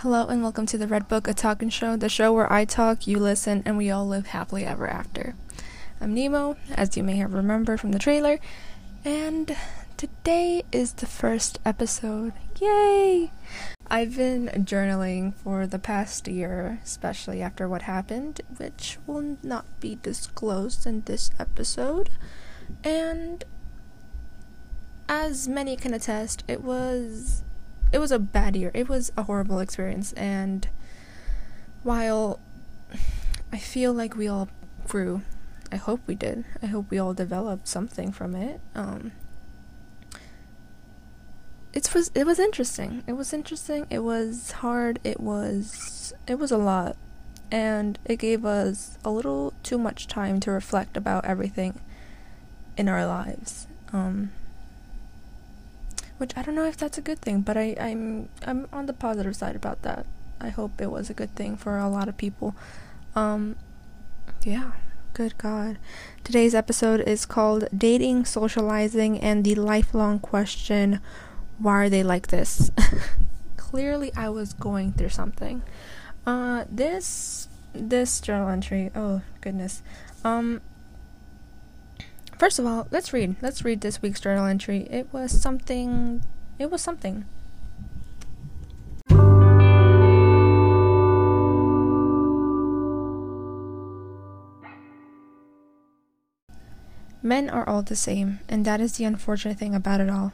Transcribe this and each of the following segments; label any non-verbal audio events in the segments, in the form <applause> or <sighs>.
Hello and welcome to the Red Book, a talking show, the show where I talk, you listen, and we all live happily ever after. I'm Nemo, as you may have remembered from the trailer, and today is the first episode. Yay! I've been journaling for the past year, especially after what happened, which will not be disclosed in this episode. And as many can attest, it was it was a bad year. It was a horrible experience and while I feel like we all grew, I hope we did. I hope we all developed something from it. Um it was it was interesting. It was interesting. It was hard. It was it was a lot. And it gave us a little too much time to reflect about everything in our lives. Um which I don't know if that's a good thing, but I, I'm I'm on the positive side about that. I hope it was a good thing for a lot of people. Um, yeah, good God. Today's episode is called Dating, Socializing, and the Lifelong Question Why Are They Like This? <laughs> Clearly, I was going through something. Uh, this this journal entry, oh goodness. Um, First of all, let's read. Let's read this week's journal entry. It was something. It was something. Men are all the same, and that is the unfortunate thing about it all.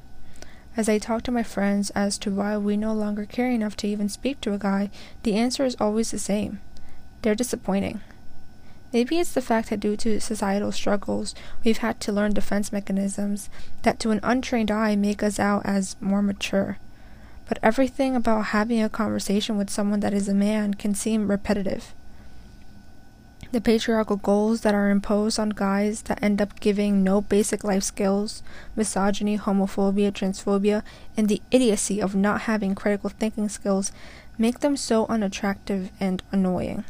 As I talk to my friends as to why we no longer care enough to even speak to a guy, the answer is always the same. They're disappointing. Maybe it's the fact that due to societal struggles, we've had to learn defense mechanisms that to an untrained eye make us out as more mature. But everything about having a conversation with someone that is a man can seem repetitive. The patriarchal goals that are imposed on guys that end up giving no basic life skills, misogyny, homophobia, transphobia, and the idiocy of not having critical thinking skills make them so unattractive and annoying.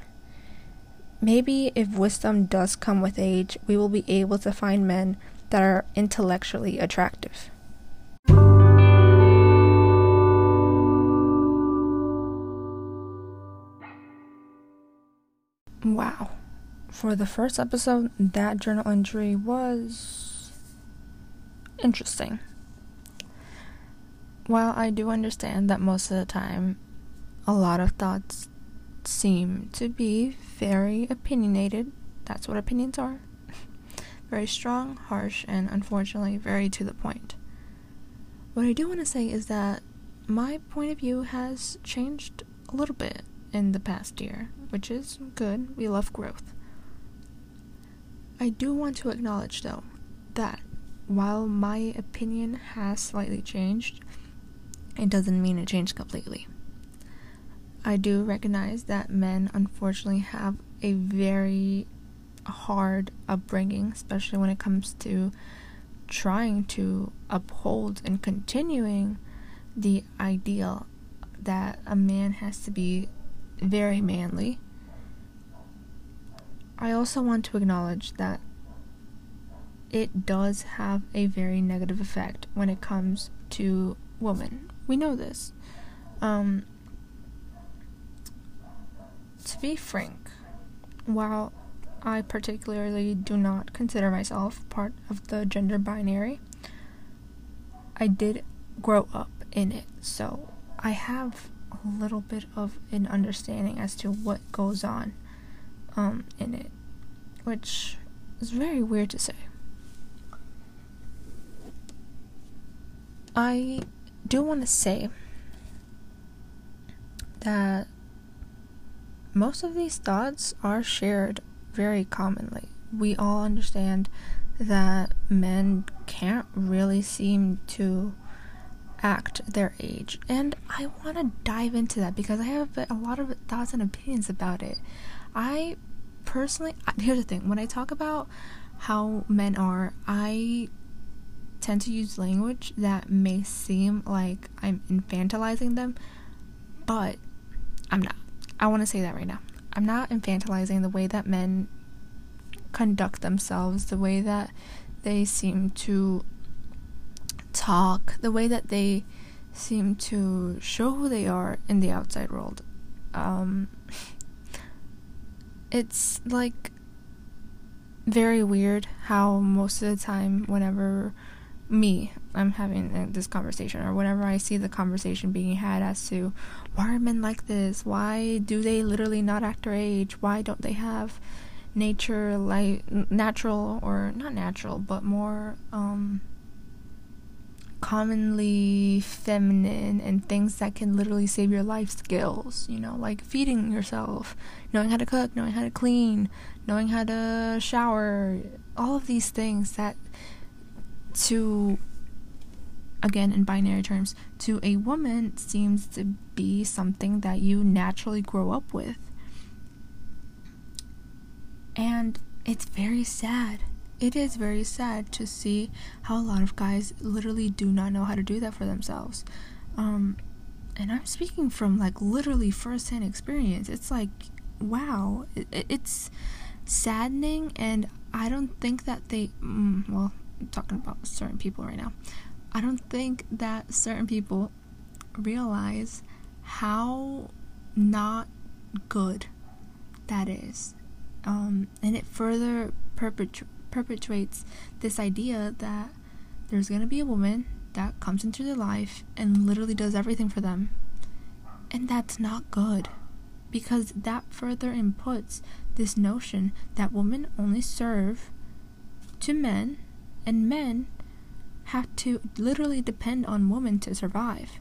Maybe if wisdom does come with age, we will be able to find men that are intellectually attractive. Wow. For the first episode, that journal entry was interesting. While I do understand that most of the time, a lot of thoughts seem to be very opinionated. That's what opinions are. <laughs> very strong, harsh, and unfortunately very to the point. What I do want to say is that my point of view has changed a little bit in the past year, which is good. We love growth. I do want to acknowledge, though, that while my opinion has slightly changed, it doesn't mean it changed completely. I do recognize that men unfortunately have a very hard upbringing, especially when it comes to trying to uphold and continuing the ideal that a man has to be very manly. I also want to acknowledge that it does have a very negative effect when it comes to women. We know this. Um, to be frank, while I particularly do not consider myself part of the gender binary, I did grow up in it, so I have a little bit of an understanding as to what goes on um, in it, which is very weird to say. I do want to say that most of these thoughts are shared very commonly. We all understand that men can't really seem to act their age. And I want to dive into that because I have a lot of thoughts and opinions about it. I personally, here's the thing when I talk about how men are, I tend to use language that may seem like I'm infantilizing them, but I'm not. I want to say that right now. I'm not infantilizing the way that men conduct themselves, the way that they seem to talk, the way that they seem to show who they are in the outside world. Um, it's like very weird how most of the time, whenever me, I'm having this conversation, or whenever I see the conversation being had as to why are men like this? Why do they literally not act their age? Why don't they have nature like natural or not natural, but more um commonly feminine and things that can literally save your life skills, you know, like feeding yourself, knowing how to cook, knowing how to clean, knowing how to shower, all of these things that to again in binary terms to a woman seems to be something that you naturally grow up with. And it's very sad it is very sad to see how a lot of guys literally do not know how to do that for themselves. Um, and I'm speaking from like literally firsthand experience. It's like, wow, it, it's saddening, and I don't think that they, mm, well, talking about certain people right now. I don't think that certain people realize how not good that is. Um, and it further perpetuates perpetuates this idea that there's going to be a woman that comes into their life and literally does everything for them. And that's not good because that further inputs this notion that women only serve to men and men have to literally depend on women to survive.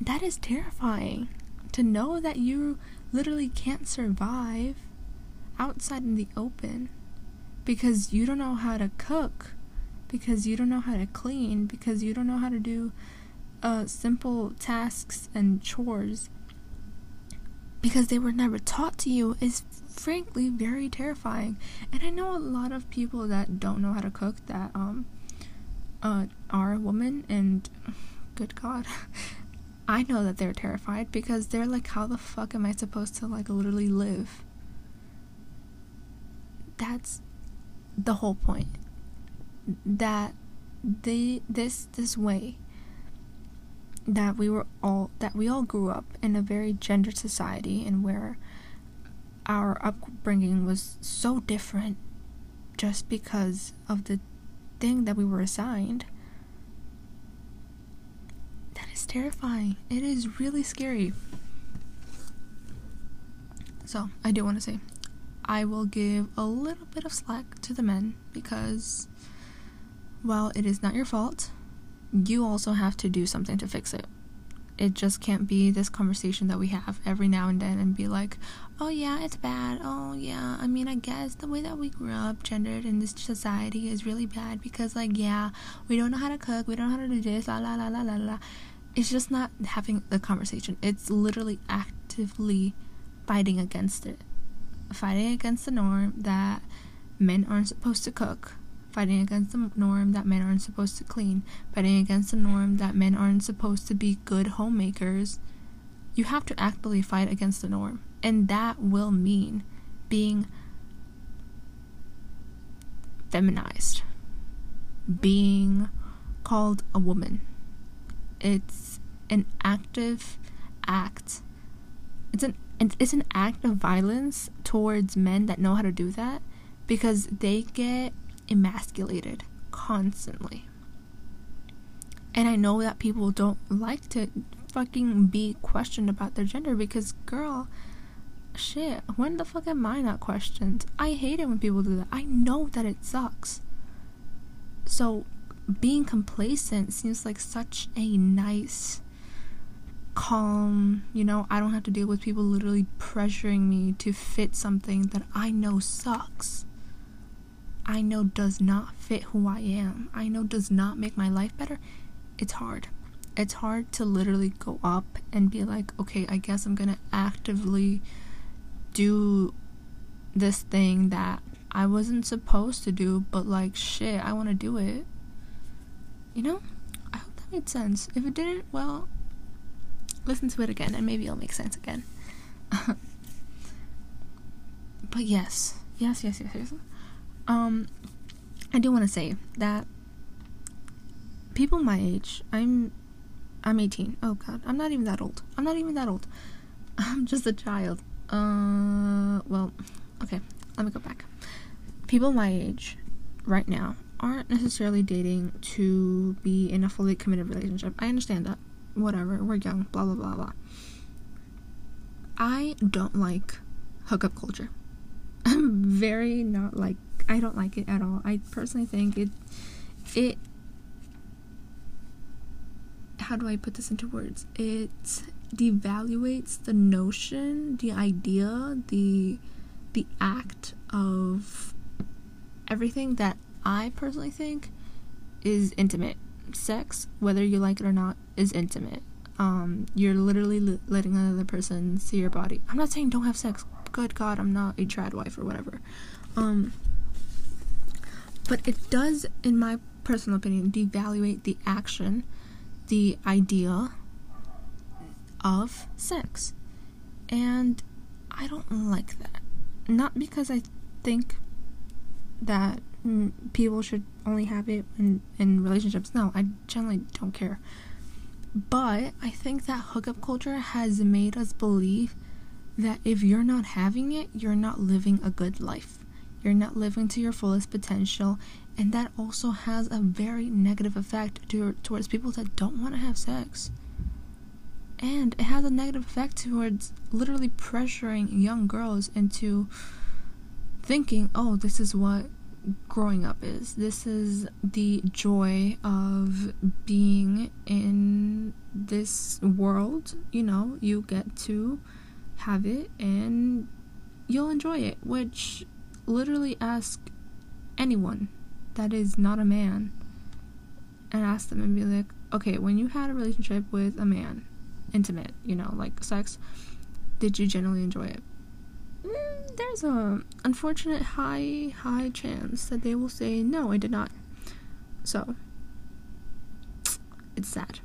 That is terrifying to know that you literally can't survive outside in the open because you don't know how to cook, because you don't know how to clean, because you don't know how to do uh, simple tasks and chores, because they were never taught to you is frankly very terrifying. And I know a lot of people that don't know how to cook that um uh are women and good god <laughs> I know that they're terrified because they're like how the fuck am I supposed to like literally live? That's the whole point that they this this way that we were all that we all grew up in a very gendered society and where our upbringing was so different just because of the thing that we were assigned. That is terrifying. It is really scary. So i do want to say I will give a little bit of slack to the men because, while it is not your fault, you also have to do something to fix it. It just can't be this conversation that we have every now and then and be like, oh yeah, it's bad. Oh yeah, I mean, I guess the way that we grew up, gendered in this society, is really bad because, like, yeah, we don't know how to cook, we don't know how to do this, la la la la la la. It's just not having the conversation, it's literally actively fighting against it fighting against the norm that men aren't supposed to cook, fighting against the norm that men aren't supposed to clean, fighting against the norm that men aren't supposed to be good homemakers, you have to actively fight against the norm. And that will mean being feminized, being called a woman. It's an active act. It's an it's an act of violence towards men that know how to do that because they get emasculated constantly. And I know that people don't like to fucking be questioned about their gender because, girl, shit, when the fuck am I not questioned? I hate it when people do that. I know that it sucks. So, being complacent seems like such a nice calm, you know, I don't have to deal with people literally pressuring me to fit something that I know sucks. I know does not fit who I am. I know does not make my life better. It's hard. It's hard to literally go up and be like, okay, I guess I'm gonna actively do this thing that I wasn't supposed to do, but like, shit, I wanna do it. You know? I hope that made sense. If it didn't, well, listen to it again and maybe it'll make sense again. <laughs> but yes, yes, yes, yes, yes. Um, I do want to say that people my age, I'm I'm 18. Oh god, I'm not even that old. I'm not even that old. <laughs> I'm just a child. Uh, well, okay, let me go back. People my age right now aren't necessarily dating to be in a fully committed relationship. I understand that. Whatever, we're young, blah blah blah blah. I don't like hookup culture. <laughs> I'm very not like I don't like it at all. I personally think it it how do I put this into words? It devaluates the notion, the idea, the the act of everything that I personally think is intimate. Sex, whether you like it or not, is intimate. Um, you're literally li- letting another person see your body. I'm not saying don't have sex. Good God, I'm not a trad wife or whatever. Um, but it does, in my personal opinion, devaluate the action, the idea of sex. And I don't like that. Not because I think that mm, people should only have it in, in relationships. No, I generally don't care. But I think that hookup culture has made us believe that if you're not having it, you're not living a good life. You're not living to your fullest potential, and that also has a very negative effect to, towards people that don't want to have sex. And it has a negative effect towards literally pressuring young girls into thinking, oh, this is what growing up is. This is the joy of being in this world. You know, you get to have it and you'll enjoy it, which literally ask anyone that is not a man and ask them and be like, okay, when you had a relationship with a man, intimate, you know, like sex, did you generally enjoy it? Mm, there's a unfortunate high high chance that they will say no, I did not. So it's sad.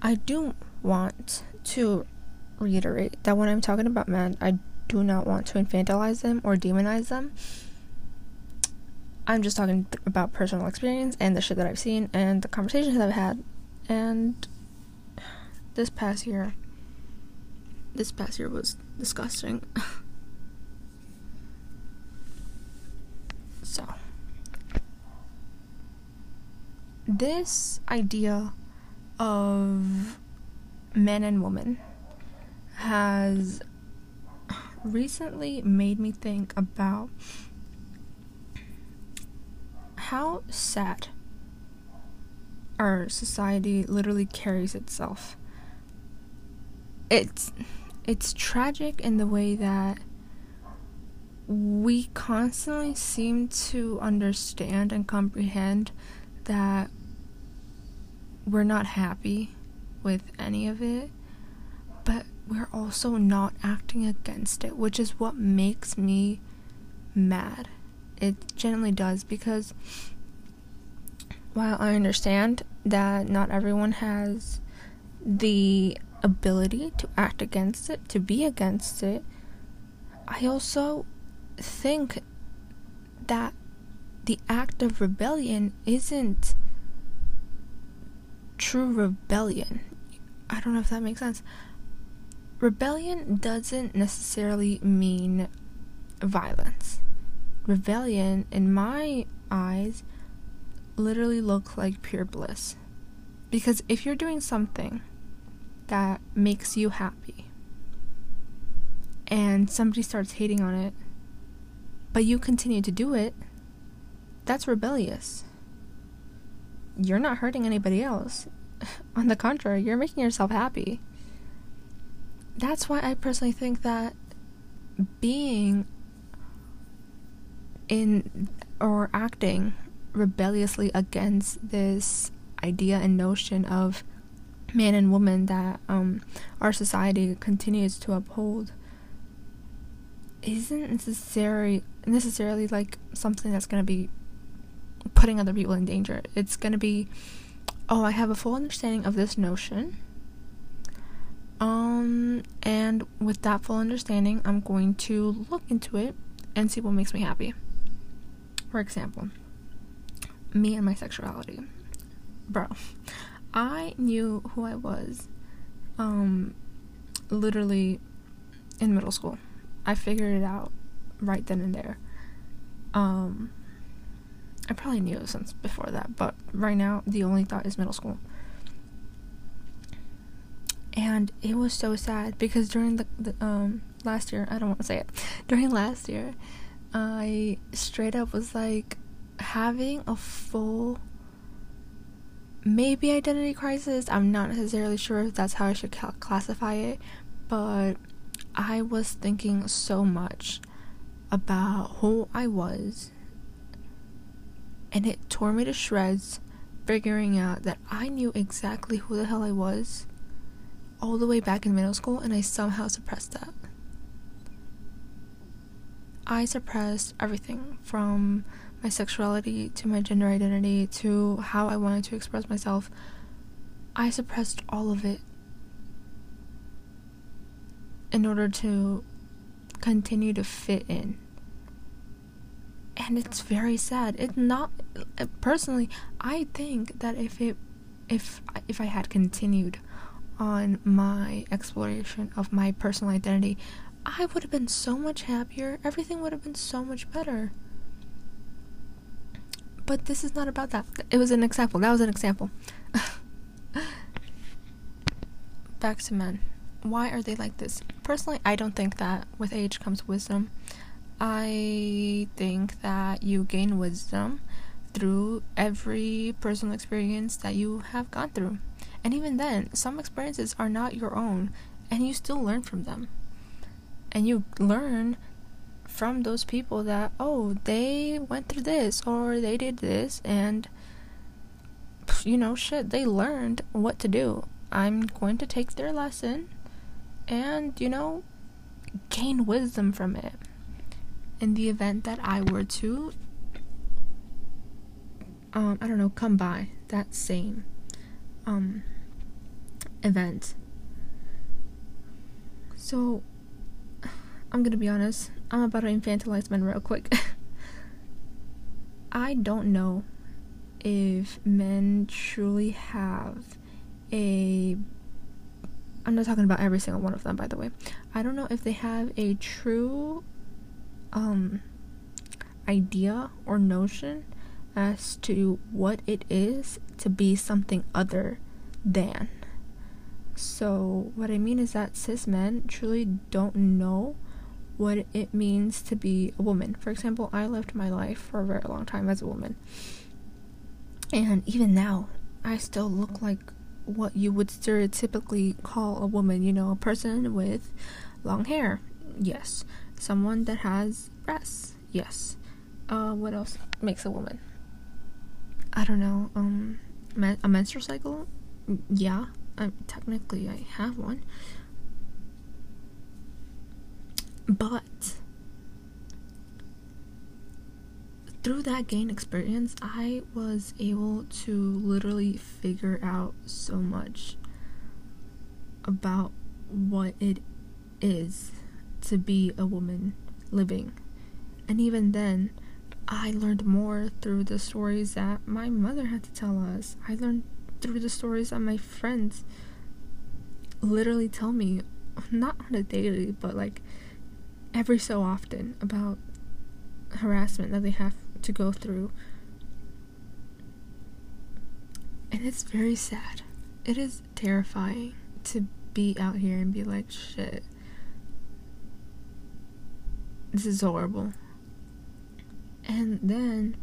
I do want to reiterate that when I'm talking about men, I do not want to infantilize them or demonize them. I'm just talking th- about personal experience and the shit that I've seen and the conversations that I've had. And this past year, this past year was disgusting. <laughs> so, this idea of men and women has recently made me think about how sad our society literally carries itself. It's it's tragic in the way that we constantly seem to understand and comprehend that we're not happy with any of it, but we're also not acting against it, which is what makes me mad. It generally does because while I understand that not everyone has the ability to act against it, to be against it, I also think that the act of rebellion isn't true rebellion. I don't know if that makes sense. Rebellion doesn't necessarily mean violence. Rebellion, in my eyes, literally looks like pure bliss. Because if you're doing something that makes you happy and somebody starts hating on it, but you continue to do it, that's rebellious. You're not hurting anybody else. <laughs> on the contrary, you're making yourself happy. That's why I personally think that being in or acting rebelliously against this idea and notion of man and woman that um, our society continues to uphold isn't necessary necessarily like something that's going to be putting other people in danger. It's going to be oh, I have a full understanding of this notion. Um, and with that full understanding, I'm going to look into it and see what makes me happy. For example, me and my sexuality. Bro, I knew who I was um literally in middle school. I figured it out right then and there. Um I probably knew since before that, but right now the only thought is middle school. And it was so sad because during the, the um last year, I don't want to say it. <laughs> During last year, I straight up was like having a full maybe identity crisis. I'm not necessarily sure if that's how I should ca- classify it, but I was thinking so much about who I was, and it tore me to shreds figuring out that I knew exactly who the hell I was all the way back in middle school, and I somehow suppressed that. I suppressed everything from my sexuality to my gender identity to how I wanted to express myself. I suppressed all of it in order to continue to fit in. And it's very sad. It's not personally, I think that if it if if I had continued on my exploration of my personal identity, I would have been so much happier. Everything would have been so much better. But this is not about that. It was an example. That was an example. <laughs> Back to men. Why are they like this? Personally, I don't think that with age comes wisdom. I think that you gain wisdom through every personal experience that you have gone through. And even then, some experiences are not your own, and you still learn from them. And you learn from those people that oh they went through this or they did this and you know shit they learned what to do. I'm going to take their lesson and you know gain wisdom from it. In the event that i were to um i don't know come by that same um event so I'm gonna be honest. I'm about to infantilize men real quick. <laughs> I don't know if men truly have a. I'm not talking about every single one of them, by the way. I don't know if they have a true um, idea or notion as to what it is to be something other than. So, what I mean is that cis men truly don't know what it means to be a woman. For example, I lived my life for a very long time as a woman. And even now, I still look like what you would stereotypically call a woman, you know, a person with long hair. Yes. Someone that has breasts. Yes. Uh what else makes a woman? I don't know. Um a menstrual cycle? Yeah. Um, technically I have one. But through that gain experience, I was able to literally figure out so much about what it is to be a woman living. And even then, I learned more through the stories that my mother had to tell us. I learned through the stories that my friends literally tell me, not on a daily, but like every so often about harassment that they have to go through. And it's very sad. It is terrifying to be out here and be like, shit, this is horrible. And then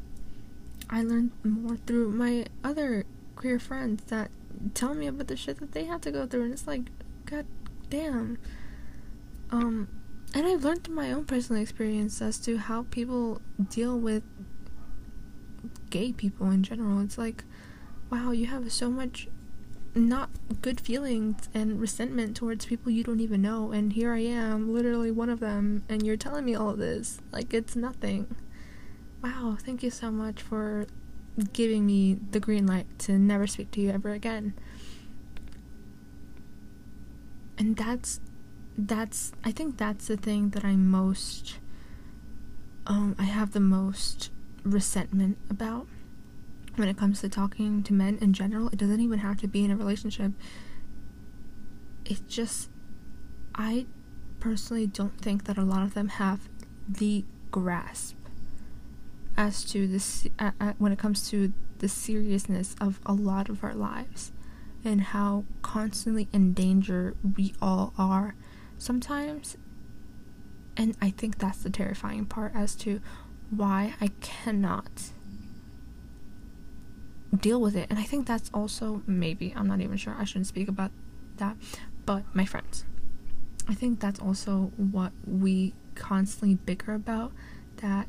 I learned more through my other queer friends that tell me about the shit that they have to go through, and it's like, god damn. Um, and I've learned through my own personal experience as to how people deal with gay people in general. It's like, wow, you have so much not good feelings and resentment towards people you don't even know, and here I am, literally one of them, and you're telling me all this. Like, it's nothing. Wow, thank you so much for giving me the green light to never speak to you ever again. And that's that's I think that's the thing that I'm most um I have the most resentment about when it comes to talking to men in general. It doesn't even have to be in a relationship. It just, I personally don't think that a lot of them have the grasp as to this uh, uh, when it comes to the seriousness of a lot of our lives and how constantly in danger we all are sometimes. And i think that's the terrifying part as to why i cannot deal with it. And i think that's also maybe i'm not even sure i shouldn't speak about that but my friends i think that's also what we constantly bicker about that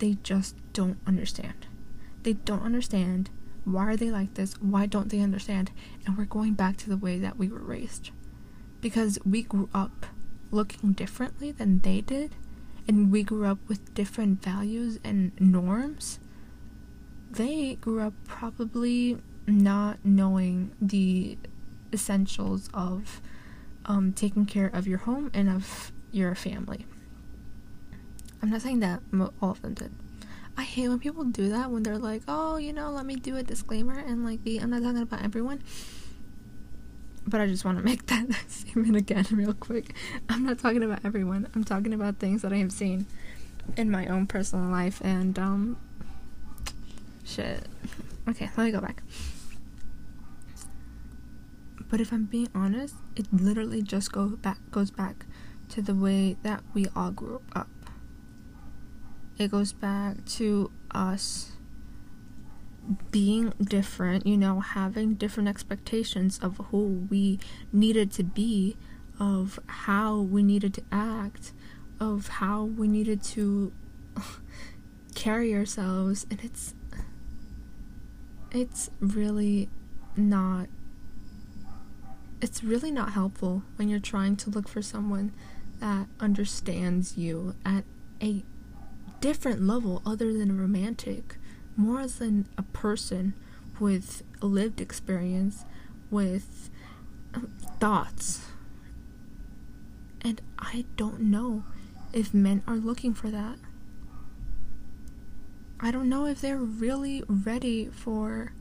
they just don't understand. They don't understand why are they like this? Why don't they understand? And we're going back to the way that we were raised. Because we grew up looking differently than they did, and we grew up with different values and norms. They grew up probably not knowing the essentials of um, taking care of your home and of your family. I'm not saying that all of them did. I hate when people do that when they're like, oh, you know, let me do a disclaimer and like be. I'm not talking about everyone. But I just want to <laughs> make that <laughs> statement again, <laughs> real quick. I'm not talking about everyone. I'm talking about things that I have seen in my own personal life and, um, shit. Okay, let me go back. But if I'm being honest, it literally just goes back goes back to the way that we all grew up it goes back to us being different, you know, having different expectations of who we needed to be, of how we needed to act, of how we needed to <laughs> carry ourselves, and it's it's really not it's really not helpful when you're trying to look for someone that understands you at a different level other than romantic, more than a person with a lived experience, with um, thoughts. And I don't know if men are looking for that. I don't know if they're really ready for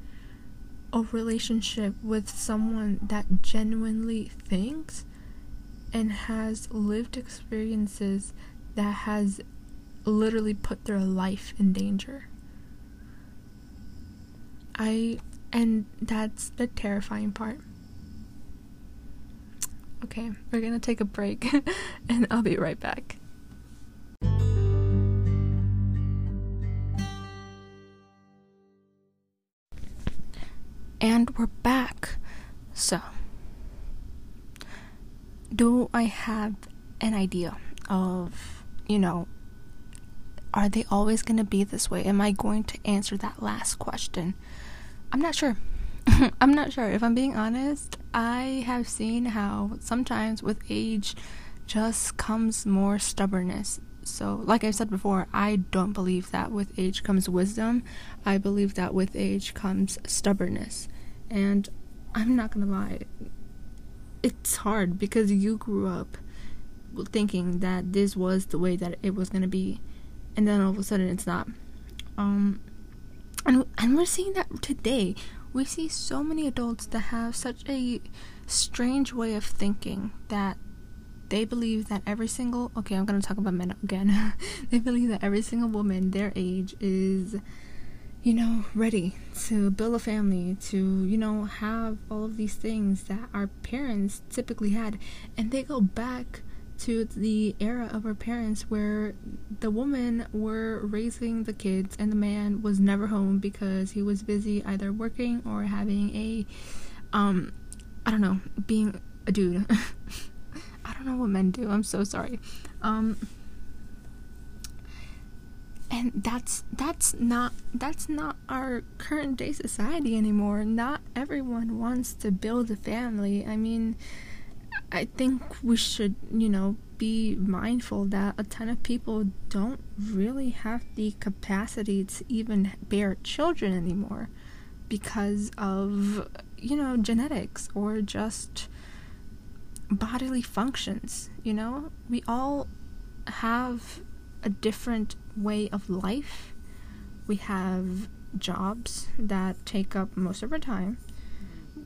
a relationship with someone that genuinely thinks and has lived experiences that has literally put their life in danger. I and that's the terrifying part. Okay, we're gonna take a break <laughs> and I'll be right back. And we're back. So, do I have an idea of, you know, are they always going to be this way? Am I going to answer that last question? I'm not sure. <laughs> I'm not sure. If I'm being honest, I have seen how sometimes with age just comes more stubbornness. So, like I said before, I don't believe that with age comes wisdom. I believe that with age comes stubbornness. And I'm not gonna lie, it's hard because you grew up thinking that this was the way that it was gonna be and then all of a sudden it's not. Um, and and we're seeing that today. We see so many adults that have such a strange way of thinking that they believe that every single okay, I'm gonna talk about men again. <laughs> they believe that every single woman their age is you know, ready to build a family, to, you know, have all of these things that our parents typically had. And they go back to the era of our parents where the women were raising the kids and the man was never home because he was busy either working or having a um I don't know, being a dude. <laughs> I don't know what men do. I'm so sorry. Um and that's that's not that's not our current day society anymore. Not everyone wants to build a family. I mean, I think we should, you know, be mindful that a ton of people don't really have the capacity to even bear children anymore because of, you know, genetics or just bodily functions, you know? We all have a different way of life. We have jobs that take up most of our time.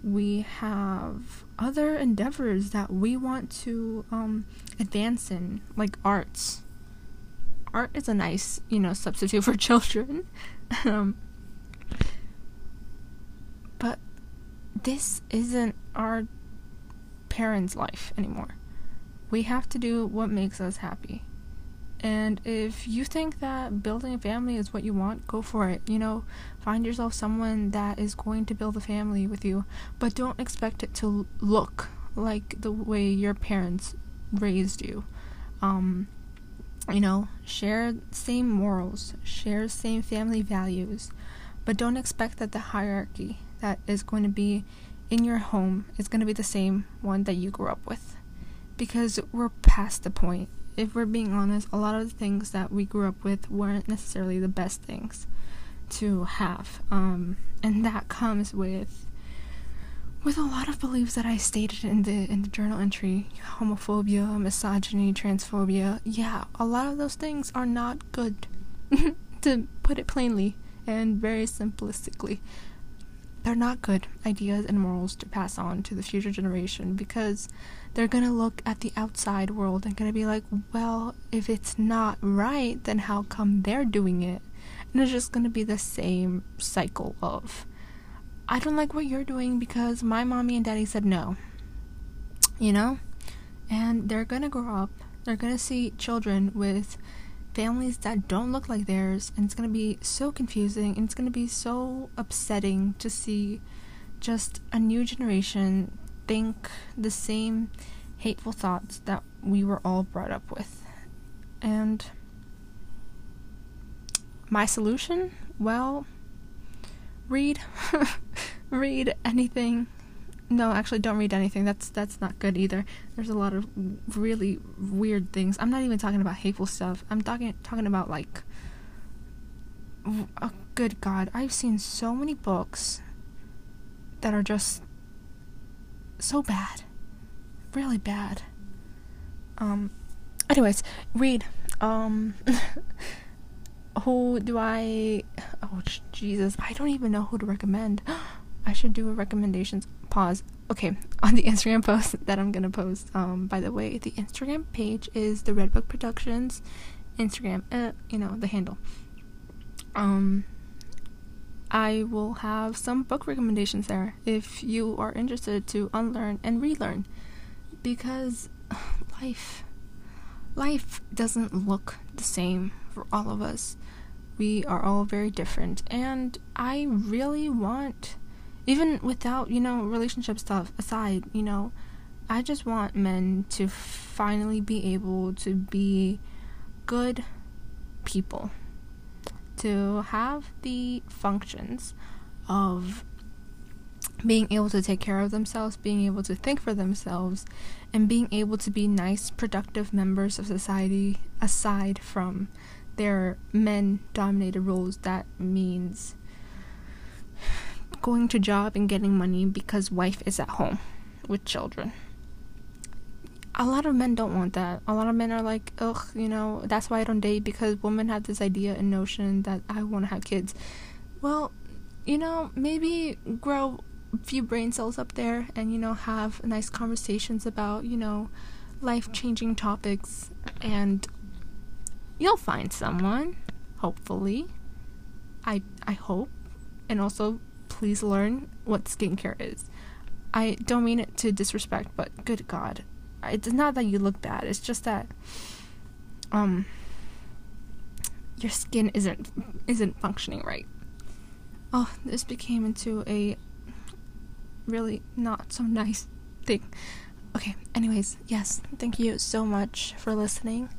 We have other endeavors that we want to um, advance in, like arts. Art is a nice, you know, substitute for <laughs> children. um, but this isn't our parents' life anymore. We have to do what makes us happy. And if you think that building a family is what you want, go for it. You know, find yourself someone that is going to build a family with you, but don't expect it to look like the way your parents raised you. Um, you know, share same morals, share same family values, but don't expect that the hierarchy that is going to be in your home is going to be the same one that you grew up with. Because we're past the point if we're being honest, a lot of the things that we grew up with weren't necessarily the best things to have. Um, and that comes with with a lot of beliefs that I stated in the in the journal entry, homophobia, misogyny, transphobia. Yeah, a lot of those things are not good. <laughs> to put it plainly and very simplistically. They're not good ideas and morals to pass on to the future generation because they're gonna look at the outside world and gonna be like, well, if it's not right, then how come they're doing it? And it's just gonna be the same cycle of, I don't like what you're doing because my mommy and daddy said no. You know? And they're gonna grow up, they're gonna see children with families that don't look like theirs, and it's gonna be so confusing and it's gonna be so upsetting to see just a new generation think the same hateful thoughts that we were all brought up with. And my solution? Well, read <laughs> read anything. No, actually don't read anything. That's that's not good either. There's a lot of really weird things. I'm not even talking about hateful stuff. I'm talking talking about like oh, good god, I've seen so many books that are just so bad. Really bad. Um anyways, read. Um <laughs> who do I Oh Jesus, I don't even know who to recommend. <gasps> I should do a recommendations pause. Okay, <laughs> on the Instagram post <laughs> that I'm gonna post. Um, by the way, the Instagram page is the Red Book Productions Instagram. Uh, you know the handle. Um, I will have some book recommendations there if you are interested to unlearn and relearn. Because <sighs> life life doesn't look the same for all of us. We are all very different and I really want even without, you know, relationship stuff aside, you know, I just want men to finally be able to be good people to have the functions of being able to take care of themselves, being able to think for themselves, and being able to be nice, productive members of society aside from their men dominated roles. That means going to job and getting money because wife is at home with children a lot of men don't want that. A lot of men are like, ugh, you know, that's why I don't date because women have this idea and notion that I want to have kids. Well, you know, maybe grow a few brain cells up there and, you know, have nice conversations about, you know, life changing topics and you'll find someone, hopefully. I I hope. And also please learn what skincare is. I don't mean it to disrespect, but good God, it's not that you look bad. It's just that um your skin isn't isn't functioning right. Oh, this became into a really not so nice thing. Okay, anyways, yes, thank you so much for listening.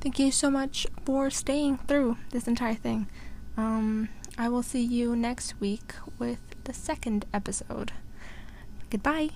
Thank you so much for staying through this entire thing. Um I will see you next week with the second episode. Goodbye.